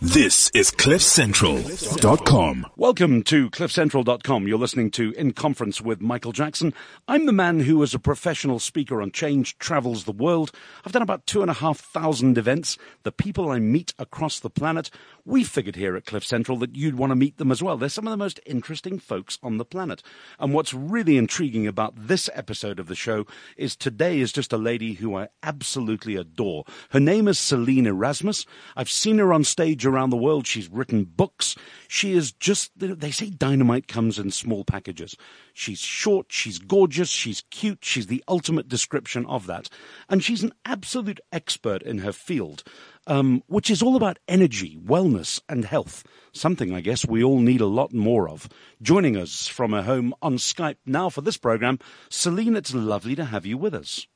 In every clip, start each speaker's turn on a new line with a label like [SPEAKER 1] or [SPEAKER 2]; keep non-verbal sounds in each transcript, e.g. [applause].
[SPEAKER 1] This is CliffCentral.com.
[SPEAKER 2] Welcome to CliffCentral.com. You're listening to In Conference with Michael Jackson. I'm the man who, as a professional speaker on change, travels the world. I've done about two and a half thousand events. The people I meet across the planet, we figured here at Cliff Central that you'd want to meet them as well. They're some of the most interesting folks on the planet. And what's really intriguing about this episode of the show is today is just a lady who I absolutely adore. Her name is Celynn Erasmus. I've seen her on stage around the world. She's written books. She is just, they say dynamite comes in small packages. She's short, she's gorgeous, she's cute, she's the ultimate description of that. And she's an absolute expert in her field, um, which is all about energy, wellness, and health. Something I guess we all need a lot more of. Joining us from her home on Skype now for this program, Celynn, it's lovely to have you with us.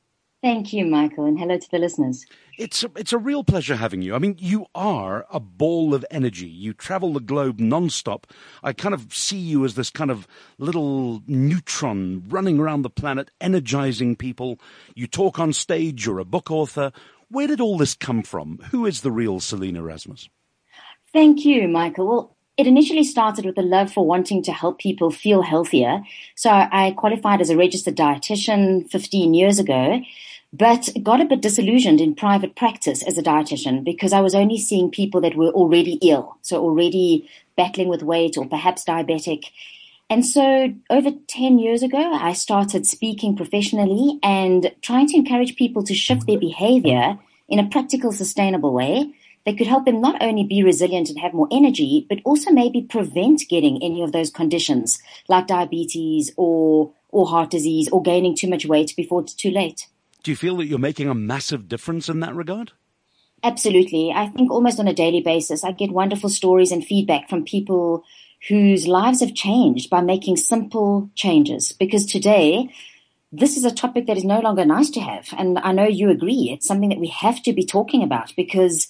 [SPEAKER 3] Thank you, Michael, and hello to the listeners.
[SPEAKER 2] It's a, it's a real pleasure having you. I mean, you are a ball of energy. You travel the globe nonstop. I kind of see you as this kind of little neutron running around the planet, energizing people. You talk on stage. You're a book author. Where did all this come from? Who is the real Celynn Erasmus?
[SPEAKER 3] Thank you, Michael. Well, it initially started with a love for wanting to help people feel healthier. So I qualified as a registered dietitian 15 years ago but got a bit disillusioned in private practice as a dietitian because I was only seeing people that were already ill, so already battling with weight or perhaps diabetic. And so over 10 years ago, I started speaking professionally and trying to encourage people to shift their behavior in a practical, sustainable way that could help them not only be resilient and have more energy, but also maybe prevent getting any of those conditions like diabetes or, or heart disease or gaining too much weight before it's too late.
[SPEAKER 2] Do you feel that you're making a massive difference in that regard?
[SPEAKER 3] Absolutely. I think almost on a daily basis, I get wonderful stories and feedback from people whose lives have changed by making simple changes. Because today, this is a topic that is no longer nice to have. And I know you agree. It's something that we have to be talking about because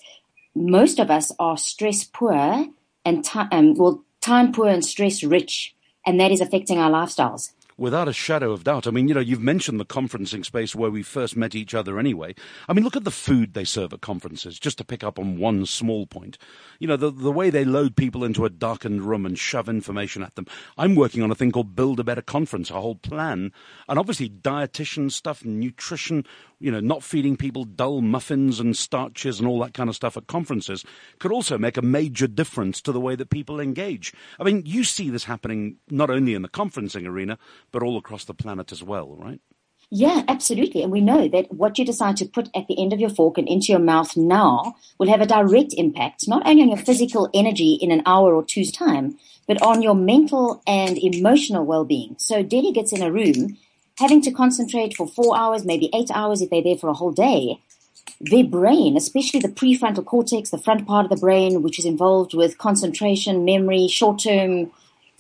[SPEAKER 3] most of us are stress poor and time, um, well, time poor and stress rich. And that is affecting our lifestyles.
[SPEAKER 2] Without a shadow of doubt. I mean, you know, you've mentioned the conferencing space where we first met each other anyway. I mean, look at the food they serve at conferences, just to pick up on one small point. You know, the, the way they load people into a darkened room and shove information at them. I'm working on a thing called Build a Better Conference, a whole plan. And obviously, dietitian stuff, nutrition, you know, not feeding people dull muffins and starches and all that kind of stuff at conferences could also make a major difference to the way that people engage. I mean, you see this happening not only in the conferencing arena, but all across the planet as well, right?
[SPEAKER 3] Yeah, absolutely. And we know that what you decide to put at the end of your fork and into your mouth now will have a direct impact, not only on your physical energy in an hour or two's time, but on your mental and emotional well-being. So delegates in a room having to concentrate for four hours, maybe eight hours if they're there for a whole day, their brain, especially the prefrontal cortex, the front part of the brain, which is involved with concentration, memory, short-term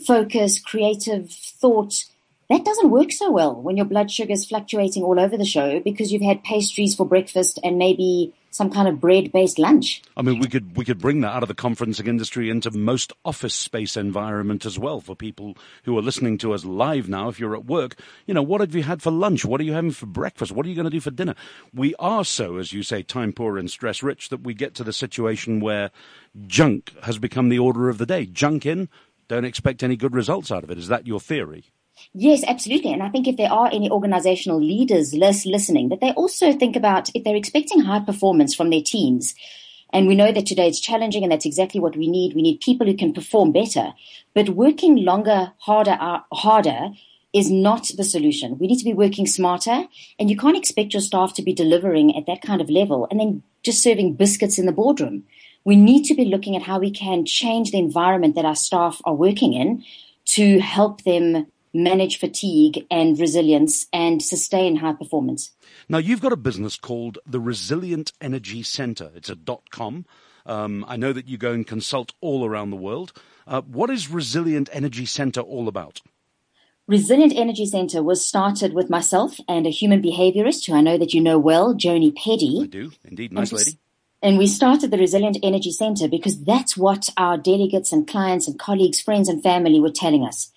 [SPEAKER 3] focus, creative thought, that doesn't work so well when your blood sugar is fluctuating all over the show because you've had pastries for breakfast and maybe some kind of bread-based lunch.
[SPEAKER 2] I mean, we could we could bring that out of the conferencing industry into most office space environment as well for people who are listening to us live now. If you're at work, you know, what have you had for lunch? What are you having for breakfast? What are you going to do for dinner? We are so, as you say, time poor and stress rich that we get to the situation where junk has become the order of the day. Junk in, don't expect any good results out of it. Is that your theory?
[SPEAKER 3] Yes, absolutely. And I think if there are any organizational leaders listening, that they also think about if they're expecting high performance from their teams. And we know that today it's challenging and that's exactly what we need. We need people who can perform better, but working longer, harder, uh, harder is not the solution. We need to be working smarter and you can't expect your staff to be delivering at that kind of level and then just serving biscuits in the boardroom. We need to be looking at how we can change the environment that our staff are working in to help them manage fatigue and resilience and sustain high performance.
[SPEAKER 2] Now, you've got a business called the Resilient Energy Center. It's a dot com. Um, I know that you go and consult all around the world. Uh, what is Resilient Energy Center all about?
[SPEAKER 3] Resilient Energy Center was started with myself and a human behaviorist who I know that you know well, Joni Peddie.
[SPEAKER 2] I do, indeed. Nice and lady.
[SPEAKER 3] And we started the Resilient Energy Center because that's what our delegates and clients and colleagues, friends and family were telling us.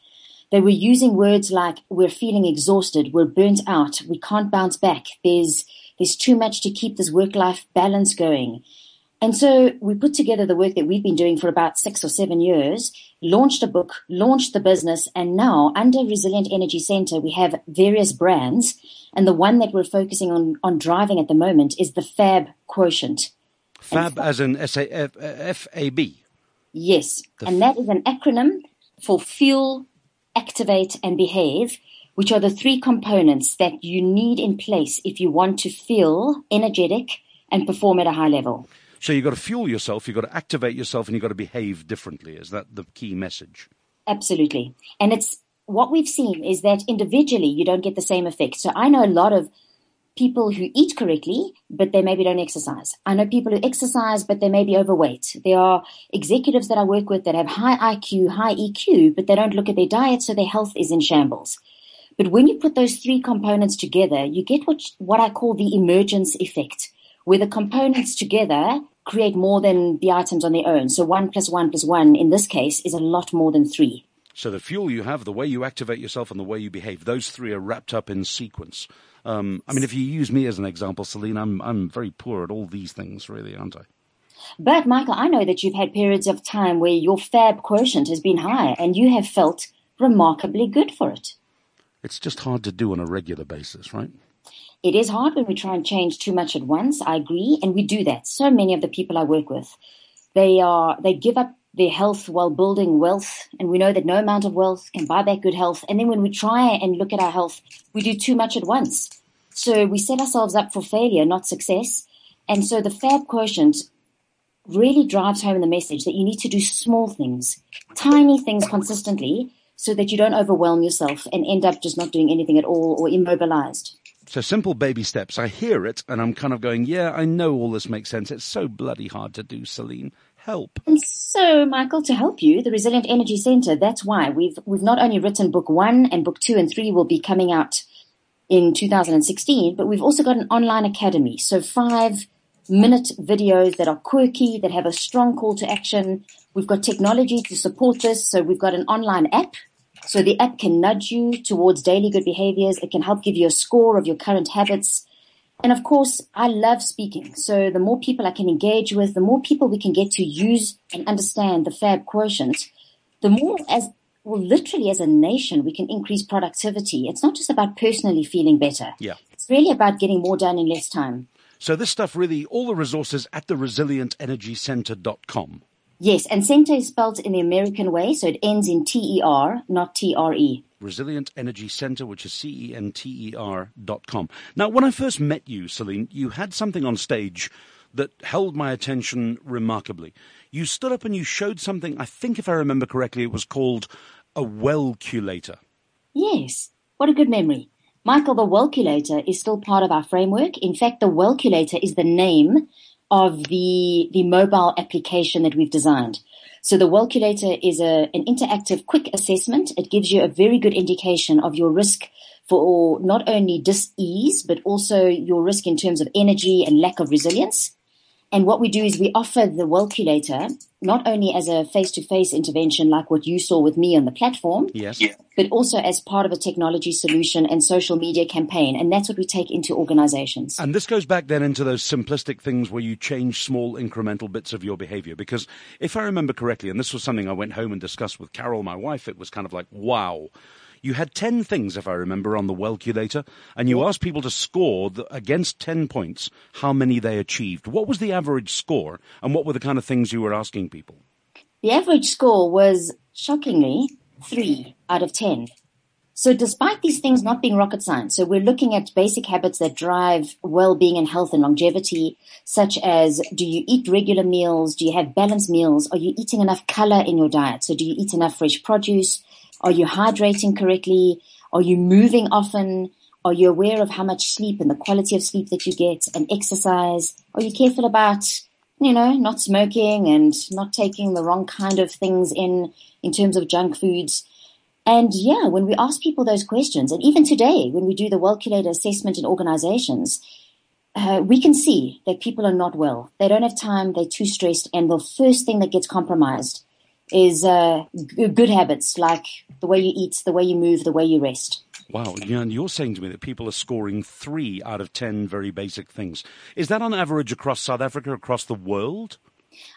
[SPEAKER 3] They were using words like, we're feeling exhausted, we're burnt out, we can't bounce back, there's, there's too much to keep this work-life balance going. And so we put together the work that we've been doing for about six or seven years, launched a book, launched the business, and now under Resilient Energy Center, we have various brands. And the one that we're focusing on, on driving at the moment is the FAB quotient.
[SPEAKER 2] FAB as in S-A-F-A-B?
[SPEAKER 3] Yes. The and that is an acronym for fuel, activate, and behave, which are the three components that you need in place if you want to feel energetic and perform at a high level.
[SPEAKER 2] So you've got to fuel yourself, you've got to activate yourself, and you've got to behave differently. Is that the key message?
[SPEAKER 3] Absolutely. And it's what we've seen is that individually you don't get the same effect. So I know a lot of people who eat correctly, but they maybe don't exercise. I know people who exercise, but they may be overweight. There are executives that I work with that have high IQ, high EQ, but they don't look at their diet, so their health is in shambles. But when you put those three components together, you get what, what I call the emergence effect where the components together create more than the items on their own. So one plus one plus one in this case is a lot more than three.
[SPEAKER 2] So the fuel you have, the way you activate yourself, and the way you behave, those three are wrapped up in sequence. Um, I mean, if you use me as an example, Celynn, I'm I'm very poor at all these things, really, aren't I?
[SPEAKER 3] But Michael, I know that you've had periods of time where your fab quotient has been high, and you have felt remarkably good for it.
[SPEAKER 2] It's just hard to do on a regular basis, right?
[SPEAKER 3] It is hard when we try and change too much at once. I agree. And we do that. So many of the people I work with, they are, they give up their health while building wealth. And we know that no amount of wealth can buy back good health. And then when we try and look at our health, we do too much at once. So we set ourselves up for failure, not success. And so the FAB quotient really drives home the message that you need to do small things, tiny things consistently so that you don't overwhelm yourself and end up just not doing anything at all or immobilized.
[SPEAKER 2] So simple baby steps. I hear it and I'm kind of going, yeah, I know all this makes sense. It's so bloody hard to do, Celynn. Help.
[SPEAKER 3] And so, Michael, to help you, the Resilient Energy Center, that's why we've, we've not only written book one and book two and three will be coming out in 2016, but we've also got an online academy. So five minute videos that are quirky, that have a strong call to action. We've got technology to support this. So we've got an online app so the app can nudge you towards daily good behaviors. It can help give you a score of your current habits. And of course, I love speaking. So the more people I can engage with, the more people we can get to use and understand the FAB quotient, the more as well, literally as a nation, we can increase productivity. It's not just about personally feeling better.
[SPEAKER 2] Yeah.
[SPEAKER 3] It's really about getting more done in less time.
[SPEAKER 2] So this stuff really, all the resources at the resilientenergycenter.com.
[SPEAKER 3] Yes, and center is spelled in the American way, so it ends in T-E-R, not T-R-E.
[SPEAKER 2] Resilient Energy Center, which is C-E-N-T-E-R dot com. Now, when I first met you, Celynn, you had something on stage that held my attention remarkably. You stood up and you showed something, I think if I remember correctly, it was called a wellculator.
[SPEAKER 3] Yes, what a good memory. Michael, the wellculator is still part of our framework. In fact, the wellculator is the name of the, the mobile application that we've designed. So the Wellculator is a, an interactive quick assessment. It gives you a very good indication of your risk for not only dis-ease, but also your risk in terms of energy and lack of resilience. And what we do is we offer the Wellculator not only as a face-to-face intervention like what you saw with me on the platform,
[SPEAKER 2] yes.
[SPEAKER 3] but also as part of a technology solution and social media campaign. And that's what we take into organizations.
[SPEAKER 2] And this goes back then into those simplistic things where you change small incremental bits of your behavior. Because if I remember correctly, and this was something I went home and discussed with Carol, my wife, it was kind of like, wow you had 10 things, if I remember, on the Wellculator, and you asked people to score the, against 10 points how many they achieved. What was the average score, and what were the kind of things you were asking people?
[SPEAKER 3] The average score was, shockingly, 3 out of 10. So despite these things not being rocket science, so we're looking at basic habits that drive well-being and health and longevity, such as do you eat regular meals? Do you have balanced meals? Are you eating enough color in your diet? So do you eat enough fresh produce? Are you hydrating correctly? Are you moving often? Are you aware of how much sleep and the quality of sleep that you get and exercise? Are you careful about, you know, not smoking and not taking the wrong kind of things in, in terms of junk foods? And yeah, when we ask people those questions, and even today, when we do the Wellculator assessment in organizations, uh, we can see that people are not well. They don't have time. They're too stressed. And the first thing that gets compromised is uh, g- good habits like the way you eat, the way you move, the way you rest.
[SPEAKER 2] Wow, and you're saying to me that people are scoring three out of ten very basic things. Is that on average across South Africa, across the world?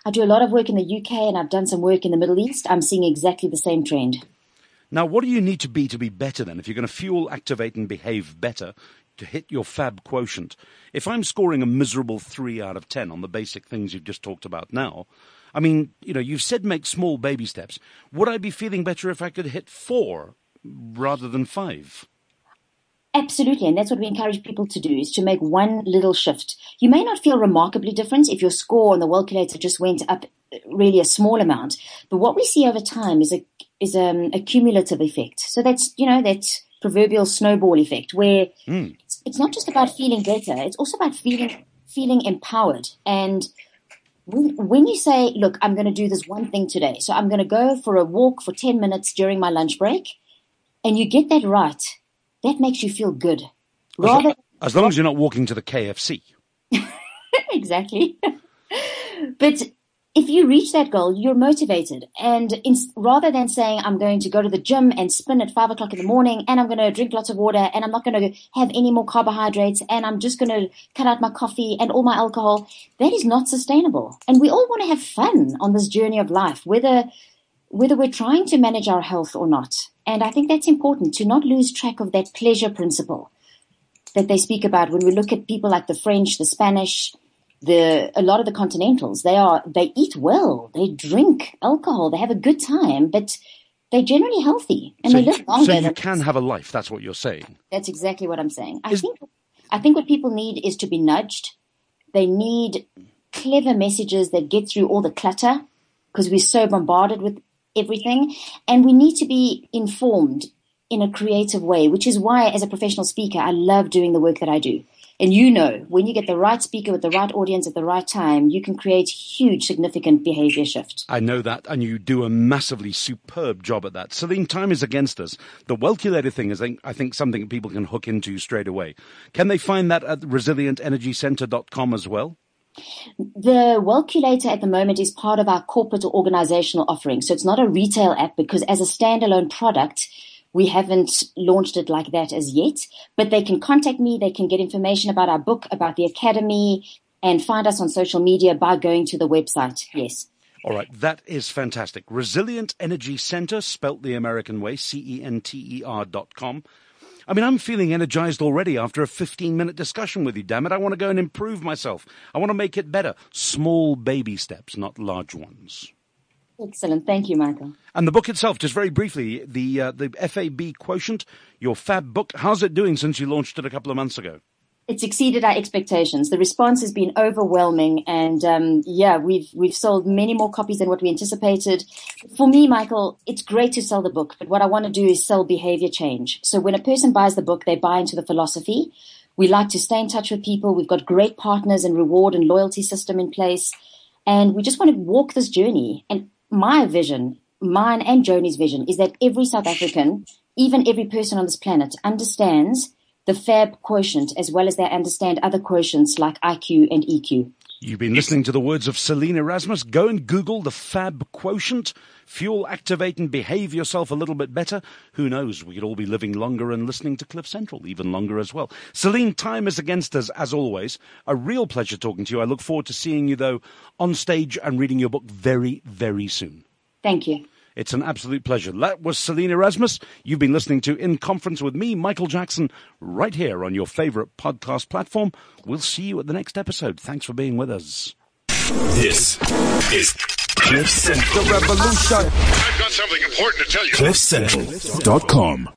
[SPEAKER 3] I do a lot of work in the UK and I've done some work in the Middle East. I'm seeing exactly the same trend.
[SPEAKER 2] Now, what do you need to be to be better then? If you're going to fuel, activate, and behave better to hit your fab quotient, if I'm scoring a miserable three out of 10 on the basic things you've just talked about now, I mean, you know, you've said make small baby steps. Would I be feeling better if I could hit four rather than five?
[SPEAKER 3] Absolutely, and that's what we encourage people to do is to make one little shift. You may not feel remarkably different if your score on the Wellculator just went up really a small amount, but what we see over time is a is um, a cumulative effect. So that's you know that proverbial snowball effect where mm. it's, it's not just about feeling better; it's also about feeling feeling empowered. And when, you say, "Look, I'm going to do this one thing today," so I'm going to go for a walk for ten minutes during my lunch break, and you get that right that makes you feel good.
[SPEAKER 2] Rather, as, long as you're not walking to the KFC. [laughs]
[SPEAKER 3] exactly. [laughs] but if you reach that goal, you're motivated. And in, rather than saying, I'm going to go to the gym and spin at five o'clock in the morning and I'm going to drink lots of water and I'm not going to have any more carbohydrates and I'm just going to cut out my coffee and all my alcohol, that is not sustainable. And we all want to have fun on this journey of life, whether, whether we're trying to manage our health or not. And I think that's important to not lose track of that pleasure principle that they speak about when we look at people like the French, the Spanish, the a lot of the continentals. They are they eat well, they drink alcohol, they have a good time, but they're generally healthy and
[SPEAKER 2] so
[SPEAKER 3] they live longer.
[SPEAKER 2] So you can have a life. That's what you're saying.
[SPEAKER 3] That's exactly what I'm saying. I think I think what people need is to be nudged. They need clever messages that get through all the clutter because we're so bombarded with everything. And we need to be informed in a creative way, which is why as a professional speaker, I love doing the work that I do. And you know, when you get the right speaker with the right audience at the right time, you can create huge, significant behavior shift.
[SPEAKER 2] I know that, and you do a massively superb job at that. Celynn, time is against us. The Wellculator thing is, I think, something people can hook into straight away. Can they find that at resilientenergycenter.com as well?
[SPEAKER 3] The Wellculator at the moment is part of our corporate or organizational offering. So it's not a retail app because as a standalone product, we haven't launched it like that as yet, but they can contact me. They can get information about our book, about the academy and find us on social media by going to the website. Yes.
[SPEAKER 2] All right, that is fantastic. Resilient Energy Center, spelt the American way, C-E-N-T-E-R dot com. I mean, I'm feeling energized already after a 15 minute discussion with you, damn it. I want to go and improve myself. I want to make it better. Small baby steps, not large ones.
[SPEAKER 3] Excellent. Thank you, Michael.
[SPEAKER 2] And the book itself, just very briefly, the, uh, the FAB quotient, your fab book, how's it doing since you launched it a couple of months ago?
[SPEAKER 3] it's exceeded our expectations. The response has been overwhelming, and um, yeah, we've we've sold many more copies than what we anticipated. For me, Michael, it's great to sell the book, but what I want to do is sell behavior change. So when a person buys the book, they buy into the philosophy. We like to stay in touch with people. We've got great partners and reward and loyalty system in place, and we just want to walk this journey. And my vision, mine and Joni's vision, is that every South African, even every person on this planet, understands the FAB quotient as well as they understand other quotients like IQ and EQ.
[SPEAKER 2] You've been listening to the words of Celynn Erasmus. Go and Google the FAB quotient. Fuel, activate, and behave yourself a little bit better. Who knows? We could all be living longer and listening to Cliff Central even longer as well. Celynn, time is against us as always. A real pleasure talking to you. I look forward to seeing you though on stage and reading your book very, very soon.
[SPEAKER 3] Thank you.
[SPEAKER 2] It's an absolute pleasure. That was Celynn Erasmus. You've been listening to In Conference with me, Michael Jackson, right here on your favorite podcast platform. We'll see you at the next episode. Thanks for being with us.
[SPEAKER 1] This is Cliff Central.
[SPEAKER 2] The revolution.
[SPEAKER 1] I've got something important to tell you. CliffCentral.com.